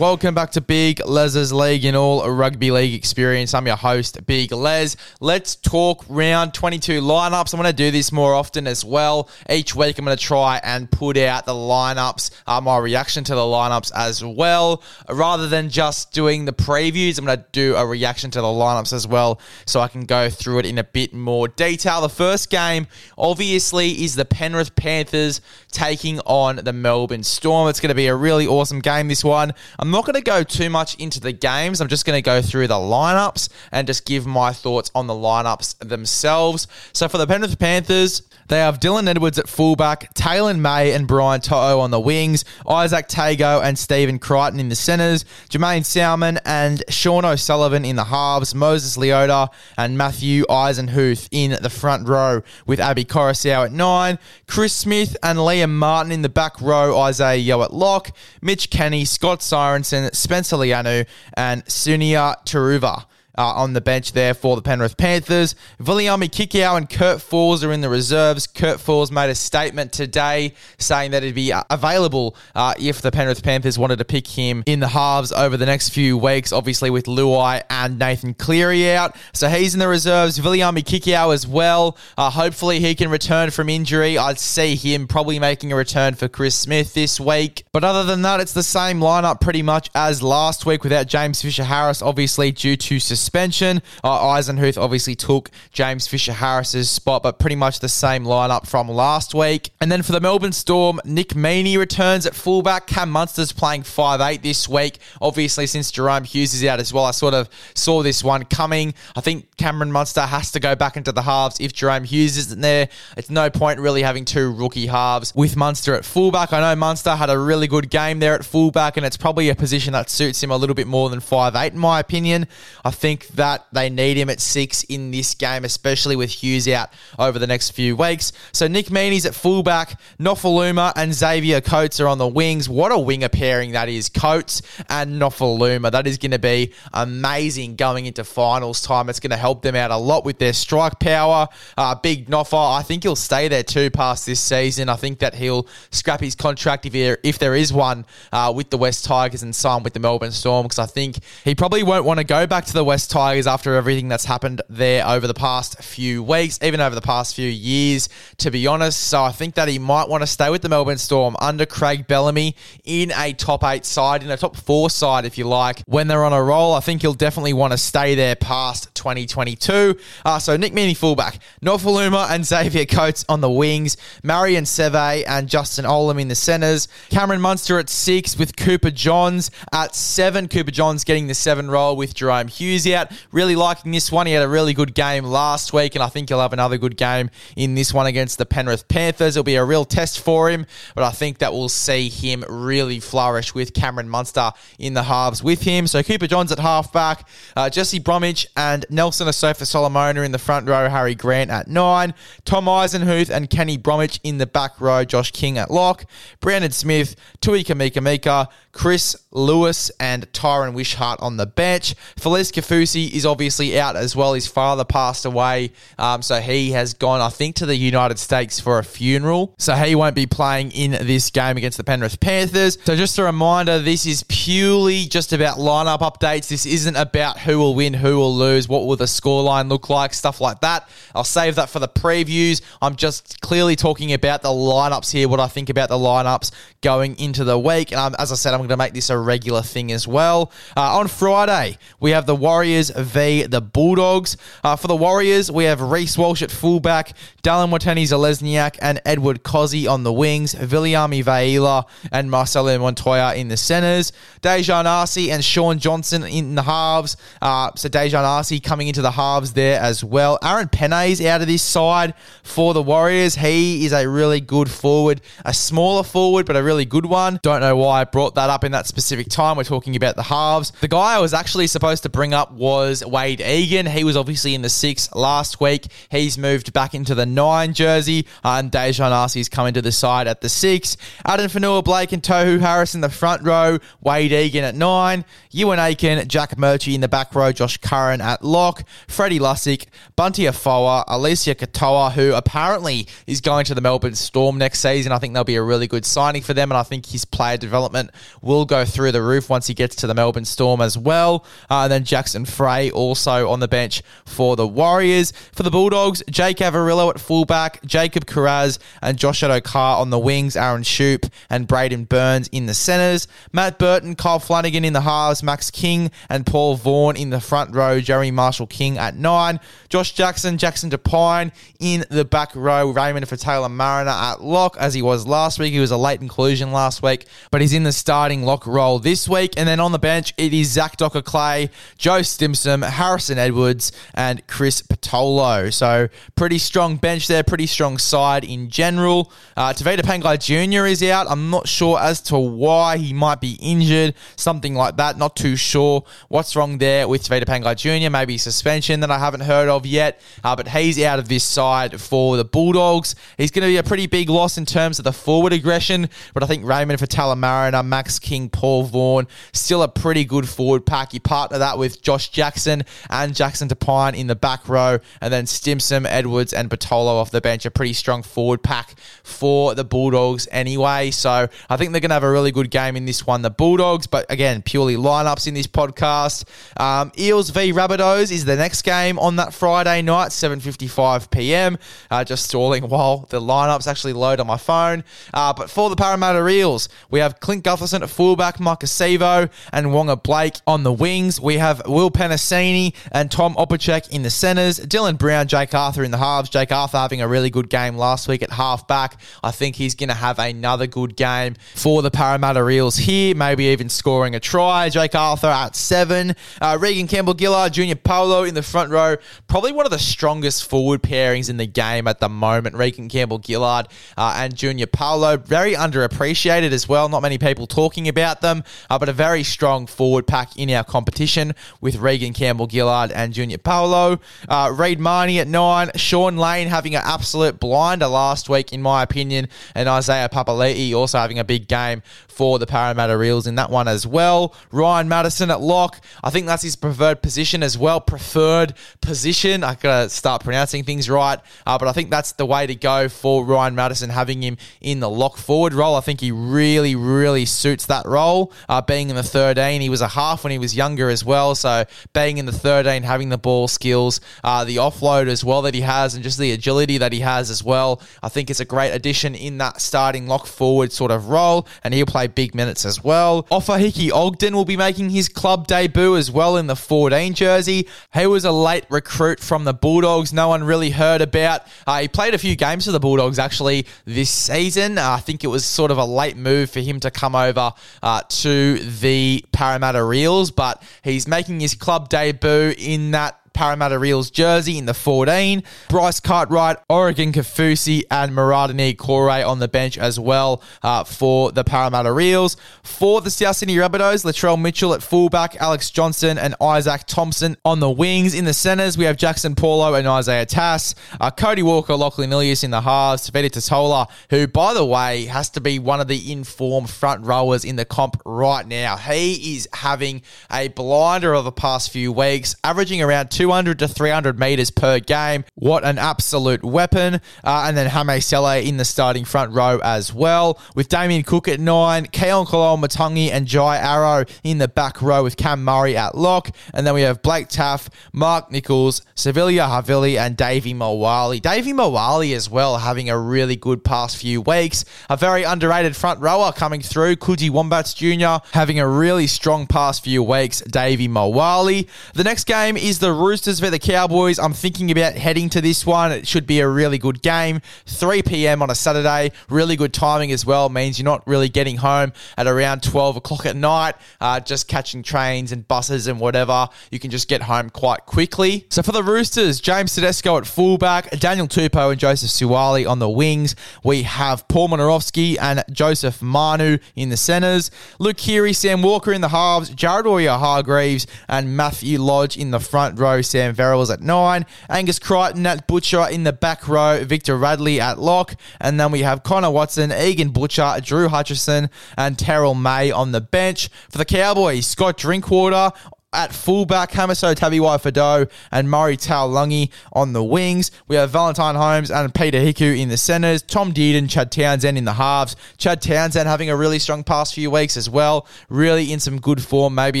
and welcome back to Big Les's League in all rugby league experience. I'm your host, Big Les. Let's talk round 22 lineups. I'm going to do this more often as well. Each week, I'm going to try and put out the lineups, uh, my reaction to the lineups as well. Rather than just doing the previews, I'm going to do a reaction to the lineups as well so I can go through it in a bit more detail. The first game, obviously, is the Penrith Panthers taking on the Melbourne Storm. It's going to be a really awesome game, this one. I'm not going to go too much into the games. I'm just going to go through the lineups and just give my thoughts on the lineups themselves. So for the Penrith Panthers, they have Dylan Edwards at fullback, Taylan May and Brian To'o on the wings, Izack Tago and Stephen Crichton in the centres, Jaeman Salmon and Sean O'Sullivan in the halves, Moses Leota and Matthew Eisenhuth in the front row with Api Koroisau at nine, Chris Smith and Liam Martin in the back row, Isaiah Yeo at lock, Mitch Kenny, Scott Sorensen, Spencer Leniu, and Sunia Turuva uh, on the bench there for the Penrith Panthers. Viliami Kikau and Kurt Falls are in the reserves. Kurt Falls made a statement today saying that he'd be uh, available uh, if the Penrith Panthers wanted to pick him in the halves over the next few weeks, obviously with Luai and Nathan Cleary out. So he's in the reserves. Viliami Kikau as well. Uh, hopefully he can return from injury. I'd see him probably making a return for Chris Smith this week. But other than that, it's the same lineup pretty much as last week without James Fisher Harris, obviously due to suspension suspension. Uh, Eisenhuth obviously took James Fisher Harris's spot, but pretty much the same lineup from last week. And then for the Melbourne Storm, Nick Meaney returns at fullback. Cam Munster's playing 5'8 this week. Obviously, since Jahrome Hughes is out as well, I sort of saw this one coming. I think Cameron Munster has to go back into the halves if Jahrome Hughes isn't there. It's no point really having two rookie halves with Munster at fullback. I know Munster had a really good game there at fullback, and it's probably a position that suits him a little bit more than 5'8 in my opinion. I think think that they need him at six in this game, especially with Hughes out over the next few weeks. So Nick Meaney's at fullback, Nofoaluma and Xavier Coates are on the wings. What a winger pairing that is, Coates and Nofoaluma. That is going to be amazing going into finals time. It's going to help them out a lot with their strike power. Uh, big Noffa, I think he'll stay there too past this season. I think that he'll scrap his contract if, he, if there is one uh, with the West Tigers and sign with the Melbourne Storm because I think he probably won't want to go back to the West Tigers after everything that's happened there over the past few weeks, even over the past few years, to be honest. So I think that he might want to stay with the Melbourne Storm under Craig Bellamy in a top eight side, in a top four side, if you like, when they're on a roll. I think he'll definitely want to stay there past 2022. Uh, so Nick Meaney fullback, Nofoaluma and Xavier Coates on the wings, Marion Seve and Justin Olam in the centres, Cameron Munster at six with Cooper Johns at seven. Cooper Johns getting the seven role with Jahrome Hughes out. Really liking this one. He had a really good game last week, and I think he'll have another good game in this one against the Penrith Panthers. It'll be a real test for him, but I think that we'll see him really flourish with Cameron Munster in the halves with him. So Cooper Johns at halfback, uh, Jesse Bromwich and Nelson Asofa Solomona in the front row, Harry Grant at nine, Tom Eisenhuth and Kenny Bromwich in the back row, Josh King at lock, Brandon Smith, Tui Kamikamica, Chris Lewis and Tyran Wishart on the bench. Felise Kaufusi is obviously out as well. His father passed away, um, so he has gone, I think, to the United States for a funeral. So he won't be playing in this game against the Penrith Panthers. So just a reminder, this is purely just about lineup updates. This isn't about who will win, who will lose, what will the scoreline look like, stuff like that. I'll save that for the previews. I'm just clearly talking about the lineups here, what I think about the lineups going into the week. And as I said, I'm I'm going to make this a regular thing as well. Uh, on Friday, we have the Warriors v the Bulldogs. Uh, for the Warriors, we have Reece Walsh at fullback, Dallin Watene-Zelezniak and Edward Kosi on the wings, Viliami Vailea and Marcelo Montoya in the centres, Daejarn Asi and Shaun Johnson in the halves. Uh, so Daejarn Asi coming into the halves there as well. Aaron Pene's out of this side for the Warriors. He is a really good forward, a smaller forward, but a really good one. Don't know why I brought that up in that specific time. We're talking about the halves. The guy I was actually supposed to bring up was Wade Egan. He was obviously in the six last week. He's moved back into the nine jersey, uh, and Daejarn Asi's coming to the side at the six. Addin Fonua Blake and Tohu Harris in the front row. Wade Egan at nine. Euan Aitken, Jack Murchie in the back row. Josh Curran at lock. Freddie Lussick, Bunty Afoa, Eliesa Katoa, who apparently is going to the Melbourne Storm next season. I think they'll be a really good signing for them, and I think his player development will go through the roof once he gets to the Melbourne Storm as well. Uh, and then Jackson Frei also on the bench for the Warriors. For the Bulldogs, Jake Averillo at fullback, Jacob Kiraz and Josh Addo-Carr on the wings, Aaron Schoupp and Braidon Burns in the centres, Matt Burton, Kyle Flanagan in the halves, Max King and Paul Vaughan in the front row, Jeremy Marshall King at nine, Josh Jackson, Jackson Topine in the back row, Raymond Faitala Mariner at lock as he was last week. He was a late inclusion last week, but he's in the starting lock role this week. And then on the bench, it is Zach Dockar Clay, Joe Stimson, Harrison Edwards, and Chris Patolo. So pretty strong bench there, pretty strong side in general. Uh, Pangai Jr. is out. I'm not sure as to why he might be injured, something like that. Not too sure what's wrong there with Tevita Pangai Jr. Maybe suspension that I haven't heard of yet, uh, but he's out of this side for the Bulldogs. He's going to be a pretty big loss in terms of the forward aggression, but I think Raymond for Mariner, Max King, Paul Vaughan, still a pretty good forward pack. You partner that with Josh Jackson and Jackson Topine in the back row, and then Stimson, Edwards, and Patolo off the bench. A pretty strong forward pack for the Bulldogs anyway. So I think they're going to have a really good game in this one, the Bulldogs. But again, purely lineups in this podcast. Um, Eels v Rabbitohs is the next game on that Friday night, 7.55 p.m. Uh, just stalling while the lineups actually load on my phone. Uh, but for the Parramatta Eels, we have Clint Gutherson at fullback, Maika Sivo and Waqa Blake on the wings. We have Will Penisini and Tom Opacic in the centres. Dylan Brown, Jake Arthur in the halves. Jake Arthur having a really good game last week at halfback. I think he's going to have another good game for the Parramatta Eels here, maybe even scoring a try. Jake Arthur at seven. Uh, Reagan Campbell Gillard, Junior Paulo in the front row. Probably one of the strongest forward pairings in the game at the moment. Reagan Campbell Gillard uh, and Junior Paulo. Very underappreciated as well. Not many people talking about them, uh, but a very strong forward pack in our competition with Reagan Campbell Gillard and Junior Paulo. Uh, Reed Mahoney at nine. Sean Lane having an absolute blinder last week, in my opinion, and Isaiah Papali'i also having a big game for the Parramatta Eels in that one as well. Ryan Matterson at lock. I think that's his preferred position as well. Preferred position. I gotta start pronouncing things right, uh, but I think that's the way to go for Ryan Matterson, having him in the lock forward role. I think he really, really suits that role. Uh, being in the 13, he was a half when he was younger as well. So being in the 13, having the ball skills, uh, the offload as well that he has, and just the agility that he has as well, I think it's a great addition in that starting lock forward sort of role, and he'll play big minutes as well. Ofahiki Ogden will be making his club debut as well in the 14 jersey. He was a late recruit from the Bulldogs. No one really heard about. Uh, he played a few games for the Bulldogs actually this season. Uh, I think it was sort of a late move for him to come over uh, to the Parramatta Eels, but he's making his club debut in that Parramatta Eels jersey in the 14. Bryce Cartwright, Oregon Kaufusi, and Muradini Kore on the bench as well uh, for the Parramatta Eels. For the South Sydney Rabbitohs, Latrell Mitchell at fullback, Alex Johnson and Izaac Thompson on the wings. In the centres, we have Jaxson Paulo and Isaiah Tass. Uh, Cody Walker, Lachlan Ilias in the halves. Tevita Tatola, who, by the way, has to be one of the informed front rowers in the comp right now. He is having a blinder of the past few weeks, averaging around 200 to 300 metres per game. What an absolute weapon. Uh, and then Hame Sele in the starting front row as well, with Damien Cook at nine, Keon Koloamatangi and Jai Arrow in the back row with Cam Murray at lock. And then we have Blake Taff, Mark Nicholls, Siliva Havili, and Davey Moale. Davey Moale as well, having a really good past few weeks. A very underrated front rower coming through, Coogee Wombats Jr., having a really strong past few weeks, Davey Moale. The next game is the Roosters for the Cowboys, I'm thinking about heading to this one. It should be a really good game. 3 p.m. on a Saturday. Really good timing as well. Means you're not really getting home at around 12 o'clock at night, uh, just catching trains and buses and whatever. You can just get home quite quickly. So for the Roosters, James Tedesco at fullback, Daniel Tupou and Joseph Suaalii on the wings. We have Paul Momirovski and Joseph Manu in the centres. Luke Keary, Sam Walker in the halves, Jared Waerea-Hargreaves and Matthew Lodge in the front row. Sam Verrills at nine, Angus Crichton at Butcher in the back row, Victor Radley at lock, and then we have Connor Watson, Egan Butcher, Drew Hutchison, and Terrell May on the bench. For the Cowboys, Scott Drinkwater at fullback, Hamiso Tabuai-Fidow and Murray Taulagi on the wings. We have Valentine Holmes and Peter Hiku in the centres. Tom Dearden, Chad Townsend in the halves. Chad Townsend having a really strong past few weeks as well. Really in some good form, maybe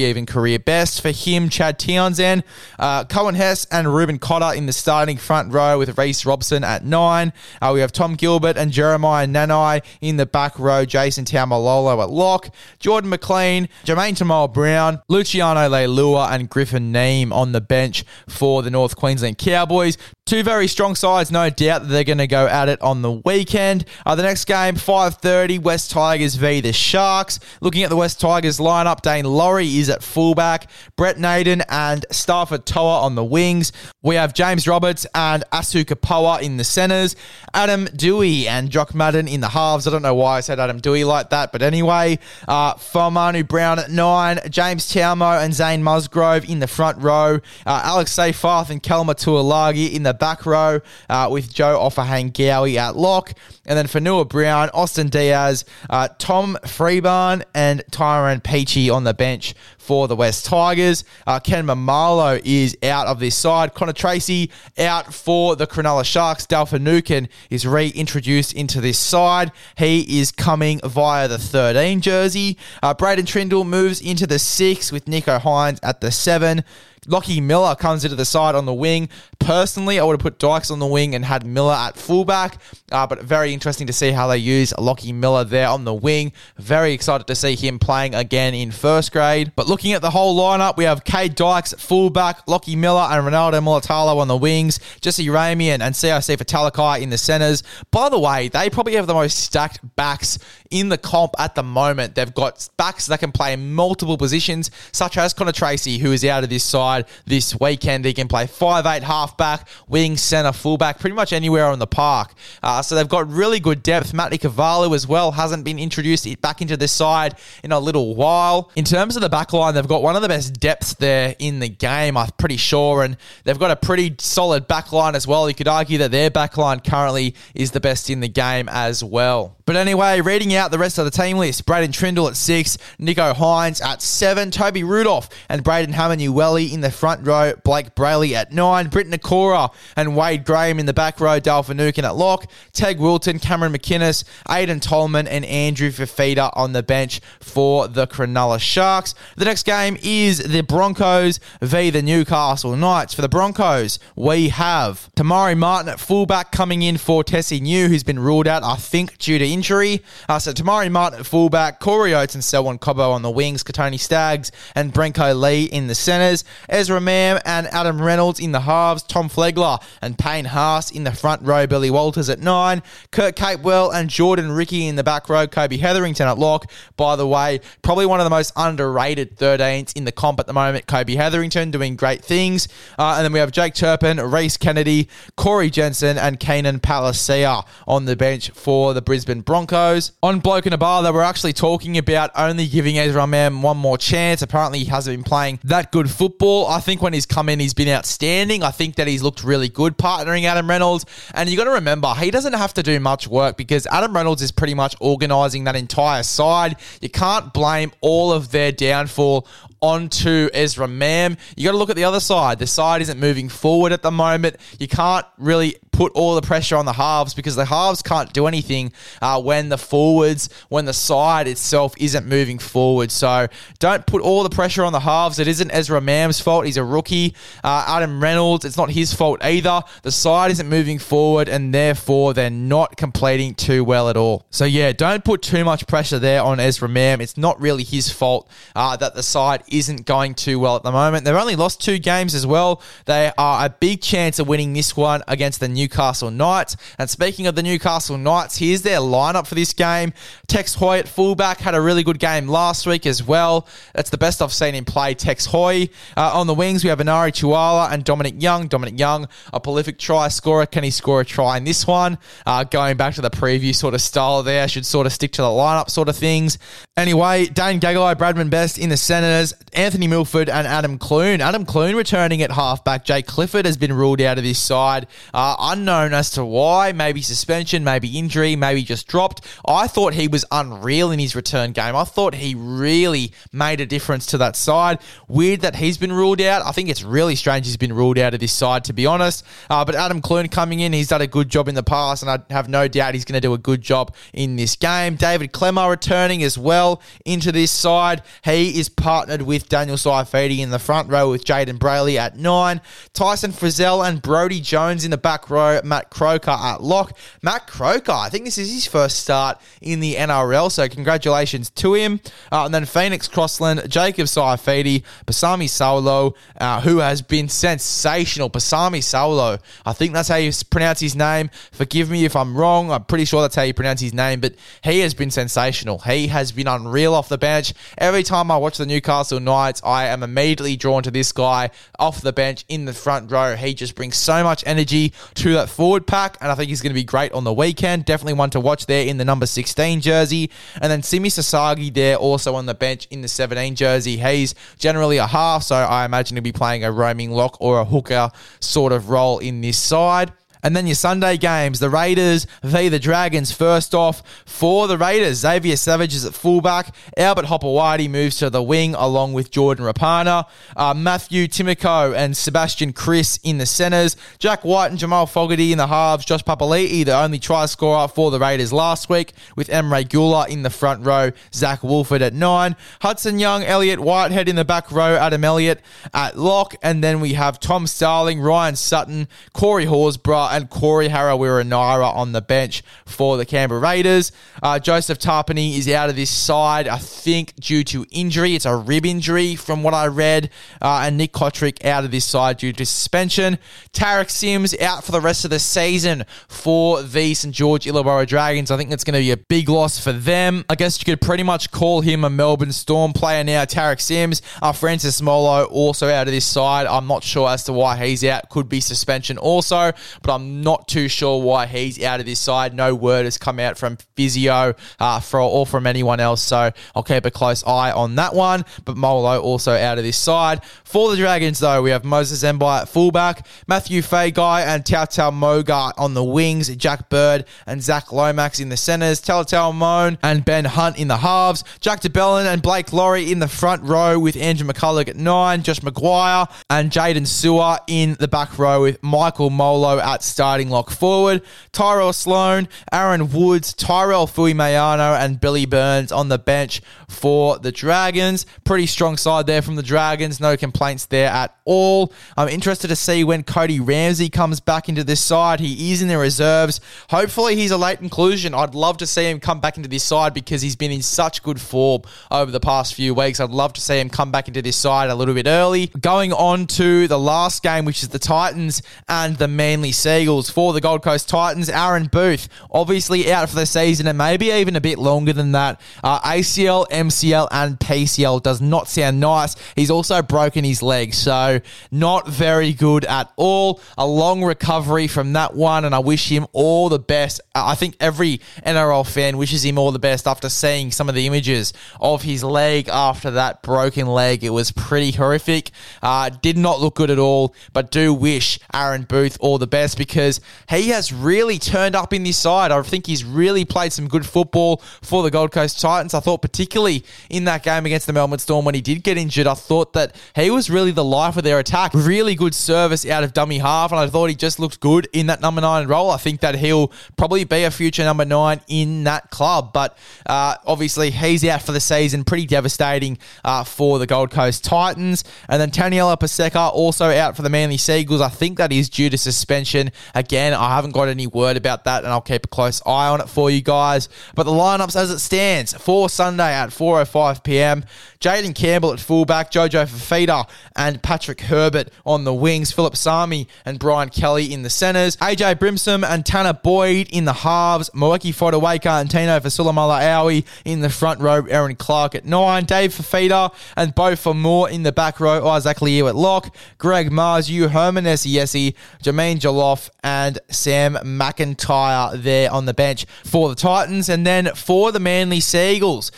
even career best for him. Chad Townsend, uh, Coen Hess and Reuben Cotter in the starting front row with Reece Robson at nine. Uh, we have Tom Gilbert and Jeremiah Nanai in the back row. Jason Taumalolo at lock. Jordan McLean, Jermaine Tamal Brown, Luciano Leilua and Griffin Neame on the bench for the North Queensland Cowboys. Two very strong sides, no doubt that they're going to go at it on the weekend. Uh, the next game, 5.30, West Tigers v the Sharks. Looking at the West Tigers lineup, Daine Laurie is at fullback, Brent Naden and Starford To'a on the wings. We have James Roberts and Asu Kepaoa in the centres, Adam Doueihi and Jock Madden in the halves. I don't know why I said Adam Doueihi like that, but anyway, uh, Brown at nine, James Tamou and Zane Musgrove in the front row, uh, Alex Seyfarth and Kelma Tuilagi in the back row uh, with Joe Ofahengaue at lock. And then Noah Brown, Austin Diaz, uh, Tom Freeburn, and Tyrone Peachey on the bench for the West Tigers. Uh, Ken Maumalo is out of this side. Connor Tracey out for the Cronulla Sharks. Dale Finucane is reintroduced into this side. He is coming via the 13 jersey. Uh, Braydon Trindall moves into the six with Nicho Hynes at the seven. Lockie Miller comes into the side on the wing. Personally, I would have put Dykes on the wing and had Miller at fullback, uh, but very interesting to see how they use Lockie Miller there on the wing. Very excited to see him playing again in first grade. But looking at the whole lineup, we have Cade Dykes fullback, Lockie Miller and Ronaldo Mulitalo on the wings, Jesse Ramien and CIC Fatalakai in the centres. By the way, they probably have the most stacked backs in the comp at the moment. They've got backs that can play multiple positions, such as Connor Tracey, who is out of this side this weekend. He can play five 5'8 halfback, wing, centre, fullback, pretty much anywhere on the park. Uh, so they've got really good depth. Matty Cavallo as well hasn't been introduced back into this side in a little while. In terms of the back line, they've got one of the best depths there in the game, I'm pretty sure. And they've got a pretty solid back line as well. You could argue that their back line currently is the best in the game as well. But anyway, reading out the rest of the team list Braydon Trindall at six, Nicho Hynes at seven, Toby Rudolph and Braden Hamlin-Uele in the front row, Blake Brailey at nine, Britt Nikora and Wade Graham in the back row, Dale at lock, Teg Wilton, Cameron McInnes, Aidan Tolman, and Andrew Fifita on the bench for the Cronulla Sharks. The next game is the Broncos v the Newcastle Knights. For the Broncos, we have Te Maire Martin at fullback coming in for Tesi Niu, who's been ruled out, I think, due to injury. Uh, so Te Maire Martin at fullback, Corey Oates and Selwyn Cobbo on the wings, Kotoni Staggs and Brenko Lee in the centres, Ezra Mam and Adam Reynolds in the halves, Tom Flegler and Payne Haas in the front row, Billy Walters at nine, Kurt Capewell and Jordan Riki in the back row, Kobe Hetherington at lock. By the way, probably one of the most underrated 13s in the comp at the moment, Kobe Hetherington doing great things. Uh, and then we have Jake Turpin, Rhys Kennedy, Corey Jensen, and Keenan Palasia on the bench for the Brisbane Broncos. On Bloke in a Bar, they were actually talking about only giving Ezra Mam one more chance. Apparently, he hasn't been playing that good football. I think when he's come in, he's been outstanding. I think that he's looked really good partnering Adam Reynolds. And you got to remember, he doesn't have to do much work because Adam Reynolds is pretty much organising that entire side. You can't blame all of their downfall onto Ezra Mam. You got to look at the other side. The side isn't moving forward at the moment. You can't really put all the pressure on the halves because the halves can't do anything uh, when the forwards, when the side itself isn't moving forward. So don't put all the pressure on the halves. It isn't Ezra Mam's fault. He's a rookie. Uh, Adam Reynolds, it's not his fault either. The side isn't moving forward and therefore they're not completing too well at all. So yeah, don't put too much pressure there on Ezra Mam. It's not really his fault uh, that the side isn't going too well at the moment. They've only lost two games as well. They are a big chance of winning this one against the Newcastle Knights. And speaking of the Newcastle Knights, here's their lineup for this game. Tex Hoy at fullback had a really good game last week as well. That's the best I've seen him play. Tex Hoy uh, on the wings. We have Enari Tuala and Dominic Young. Dominic Young, a prolific try scorer. Can he score a try in this one? Uh, going back to the preview sort of style there, should sort of stick to the lineup sort of things. Anyway, Dane Gagai, Bradman Best in the centres, Anthony Milford and Adam Clune. Adam Clune returning at halfback. Jake Clifford has been ruled out of this side. Uh, unknown as to why. Maybe suspension, maybe injury, maybe just dropped. I thought he was unreal in his return game. I thought he really made a difference to that side. Weird that he's been ruled out. I think it's really strange he's been ruled out of this side, to be honest. Uh, but Adam Clune coming in, he's done a good job in the past, and I have no doubt he's going to do a good job in this game. David Klemmer returning as well into this side. He is partnered with Daniel Saifiti in the front row with Jayden Brailey at nine. Tyson Frizell and Brody Jones in the back row. Matt Croker at lock. Matt Croker, I think this is his first start in the NRL, so congratulations to him. Uh, and then Phoenix Crossland, Jacob Saifiti, Pasami Saulo, uh, who has been sensational. Pasami Saulo, I think that's how you pronounce his name. Forgive me if I'm wrong. I'm pretty sure that's how you pronounce his name, but he has been sensational. He has been unreal off the bench. Every time I watch the Newcastle Knights, I am immediately drawn to this guy off the bench in the front row. He just brings so much energy to that forward pack, and I think he's going to be great on the weekend. Definitely one to watch there in the number 16 jersey. And then Simi Sasagi there also on the bench in the 17 jersey. He's generally a half, so I imagine he'll be playing a roaming lock or a hooker sort of role in this side. And then your Sunday games, the Raiders v the Dragons. First off, for the Raiders, Xavier Savage is at fullback. Albert Hopoate moves to the wing along with Jordan Rapana. Uh, Matthew Timoko and Sebastian Kris in the centres. Jack Wighton and Jamal Fogarty in the halves. Josh Papali'i, the only try scorer for the Raiders last week, with Emre Guler in the front row. Zac Woolford at nine. Hudson Young, Elliot Whitehead in the back row. Adam Elliott at lock. And then we have Tom Starling, Ryan Sutton, Corey Horsburgh, and Corey Harawira-Naera on the bench for the Canberra Raiders. Uh, Joseph Tapine is out of this side, I think, due to injury. It's a rib injury from what I read. Uh, and Nick Cotric out of this side due to suspension. Tariq Sims out for the rest of the season for the St. George Illawarra Dragons. I think that's going to be a big loss for them. I guess you could pretty much call him a Melbourne Storm player now. Tariq Sims. Uh, Francis Molo also out of this side. I'm not sure as to why he's out. Could be suspension also, but I'm not too sure why he's out of this side. No word has come out from physio uh, for, or from anyone else, so I'll keep a close eye on that one. But Molo also out of this side. For the Dragons, though, we have Moses Mbye at fullback, Matthew Feagai and Tautau Moga on the wings, Jack Bird and Zac Lomax in the centres, Talatau Moan and Ben Hunt in the halves, Jack de Belin and Blake Lawrie in the front row with Andrew McCullough at nine, Josh McGuire and Jaydn Su'A in the back row with Michael Molo at starting lock forward, Tyrell Sloan, Aaron Woods, Tyrell Fuimaono and Billy Burns on the bench for the Dragons. Pretty strong side there from the Dragons. No complaints there at all. I'm interested to see when Cody Ramsey comes back into this side. He is in the reserves. Hopefully, he's a late inclusion. I'd love to see him come back into this side because he's been in such good form over the past few weeks. I'd love to see him come back into this side a little bit early. Going on to the last game, which is the Titans and the Manly Seagulls. For the Gold Coast Titans, Aaron Booth, obviously out for the season and maybe even a bit longer than that. Uh, ACL, MCL, and PCL does not sound nice. He's also broken his leg, so not very good at all. A long recovery from that one, and I wish him all the best. I think every NRL fan wishes him all the best after seeing some of the images of his leg after that broken leg. It was pretty horrific. Uh, did not look good at all, but do wish Aaron Booth all the best because he has really turned up in this side. I think he's really played some good football for the Gold Coast Titans. I thought, particularly in that game against the Melbourne Storm when he did get injured, I thought that he was really the life of their attack. Really good service out of dummy half, and I thought he just looked good in that number nine role. I think that he'll probably be a future number nine in that club, but uh, obviously he's out for the season. Pretty devastating uh, for the Gold Coast Titans. And then Taniela Paseka also out for the Manly Seagulls. I think that is due to suspension. Again, I haven't got any word about that, and I'll keep a close eye on it for you guys. But the lineups as it stands for Sunday at 4:05 p.m. Jayden Campbell at fullback, Jojo Fifita and Patrick Herbert on the wings, Phillip Sami and Brian Kelly in the centres, AJ Brimson and Tanah Boyd in the halves, Moeki Fotuaika and Tino Fa'asuamaleaui in the front row, Erin Clark at nine, Dave Fifita and Beau Fermor in the back row, Isaac Liu at lock, Greg Mars, Hugh Herman Yesi, Jaimin Jolliffe and Sam McIntyre there on the bench for the Titans. And then for the Manly Seagulls,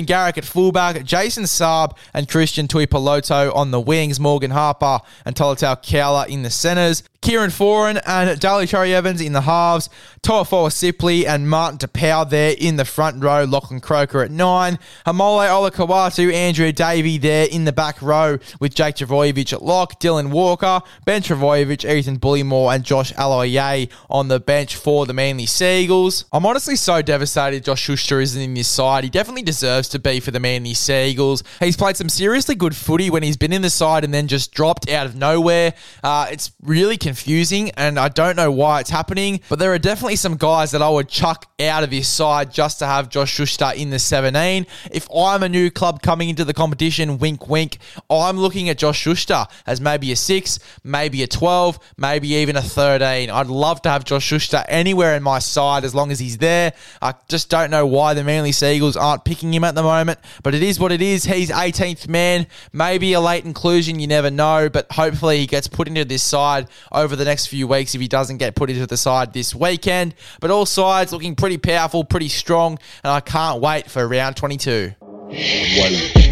Reuben Garrick at fullback, Jason Saab and Christian Tuipulotu on the wings, Morgan Harper and Tolutau Koula in the centres. Kieran Foran and Daly Cherry Evans in the halves, Toafoa Sipley and Martin Tapau there in the front row, Lachlan Croker at nine, Haumole Olakau'atu, Andrew Davey there in the back row with Jake Trbojevic at lock, Dylan Walker, Ben Trbojevic, Ethan Bullemor and Josh Aloiai on the bench for the Manly Seagulls. I'm honestly so devastated Josh Schuster isn't in this side. He definitely deserves to be for the Manly Seagulls. He's played some seriously good footy when he's been in the side and then just dropped out of nowhere. Uh, it's really confusing, and I don't know why it's happening. But there are definitely some guys that I would chuck out of his side just to have Josh Schuster in the 17. If I'm a new club coming into the competition, wink, wink, I'm looking at Josh Schuster as maybe a six, maybe a 12, maybe even a 13. I'd love to have Josh Schuster anywhere in my side as long as he's there. I just don't know why the Manly Seagulls aren't picking him at the moment, but it is what it is. He's 18th man, maybe a late inclusion, you never know, but hopefully he gets put into this side over the next few weeks if he doesn't get put into the side this weekend. But all sides looking pretty powerful, pretty strong, and I can't wait for round 22. One.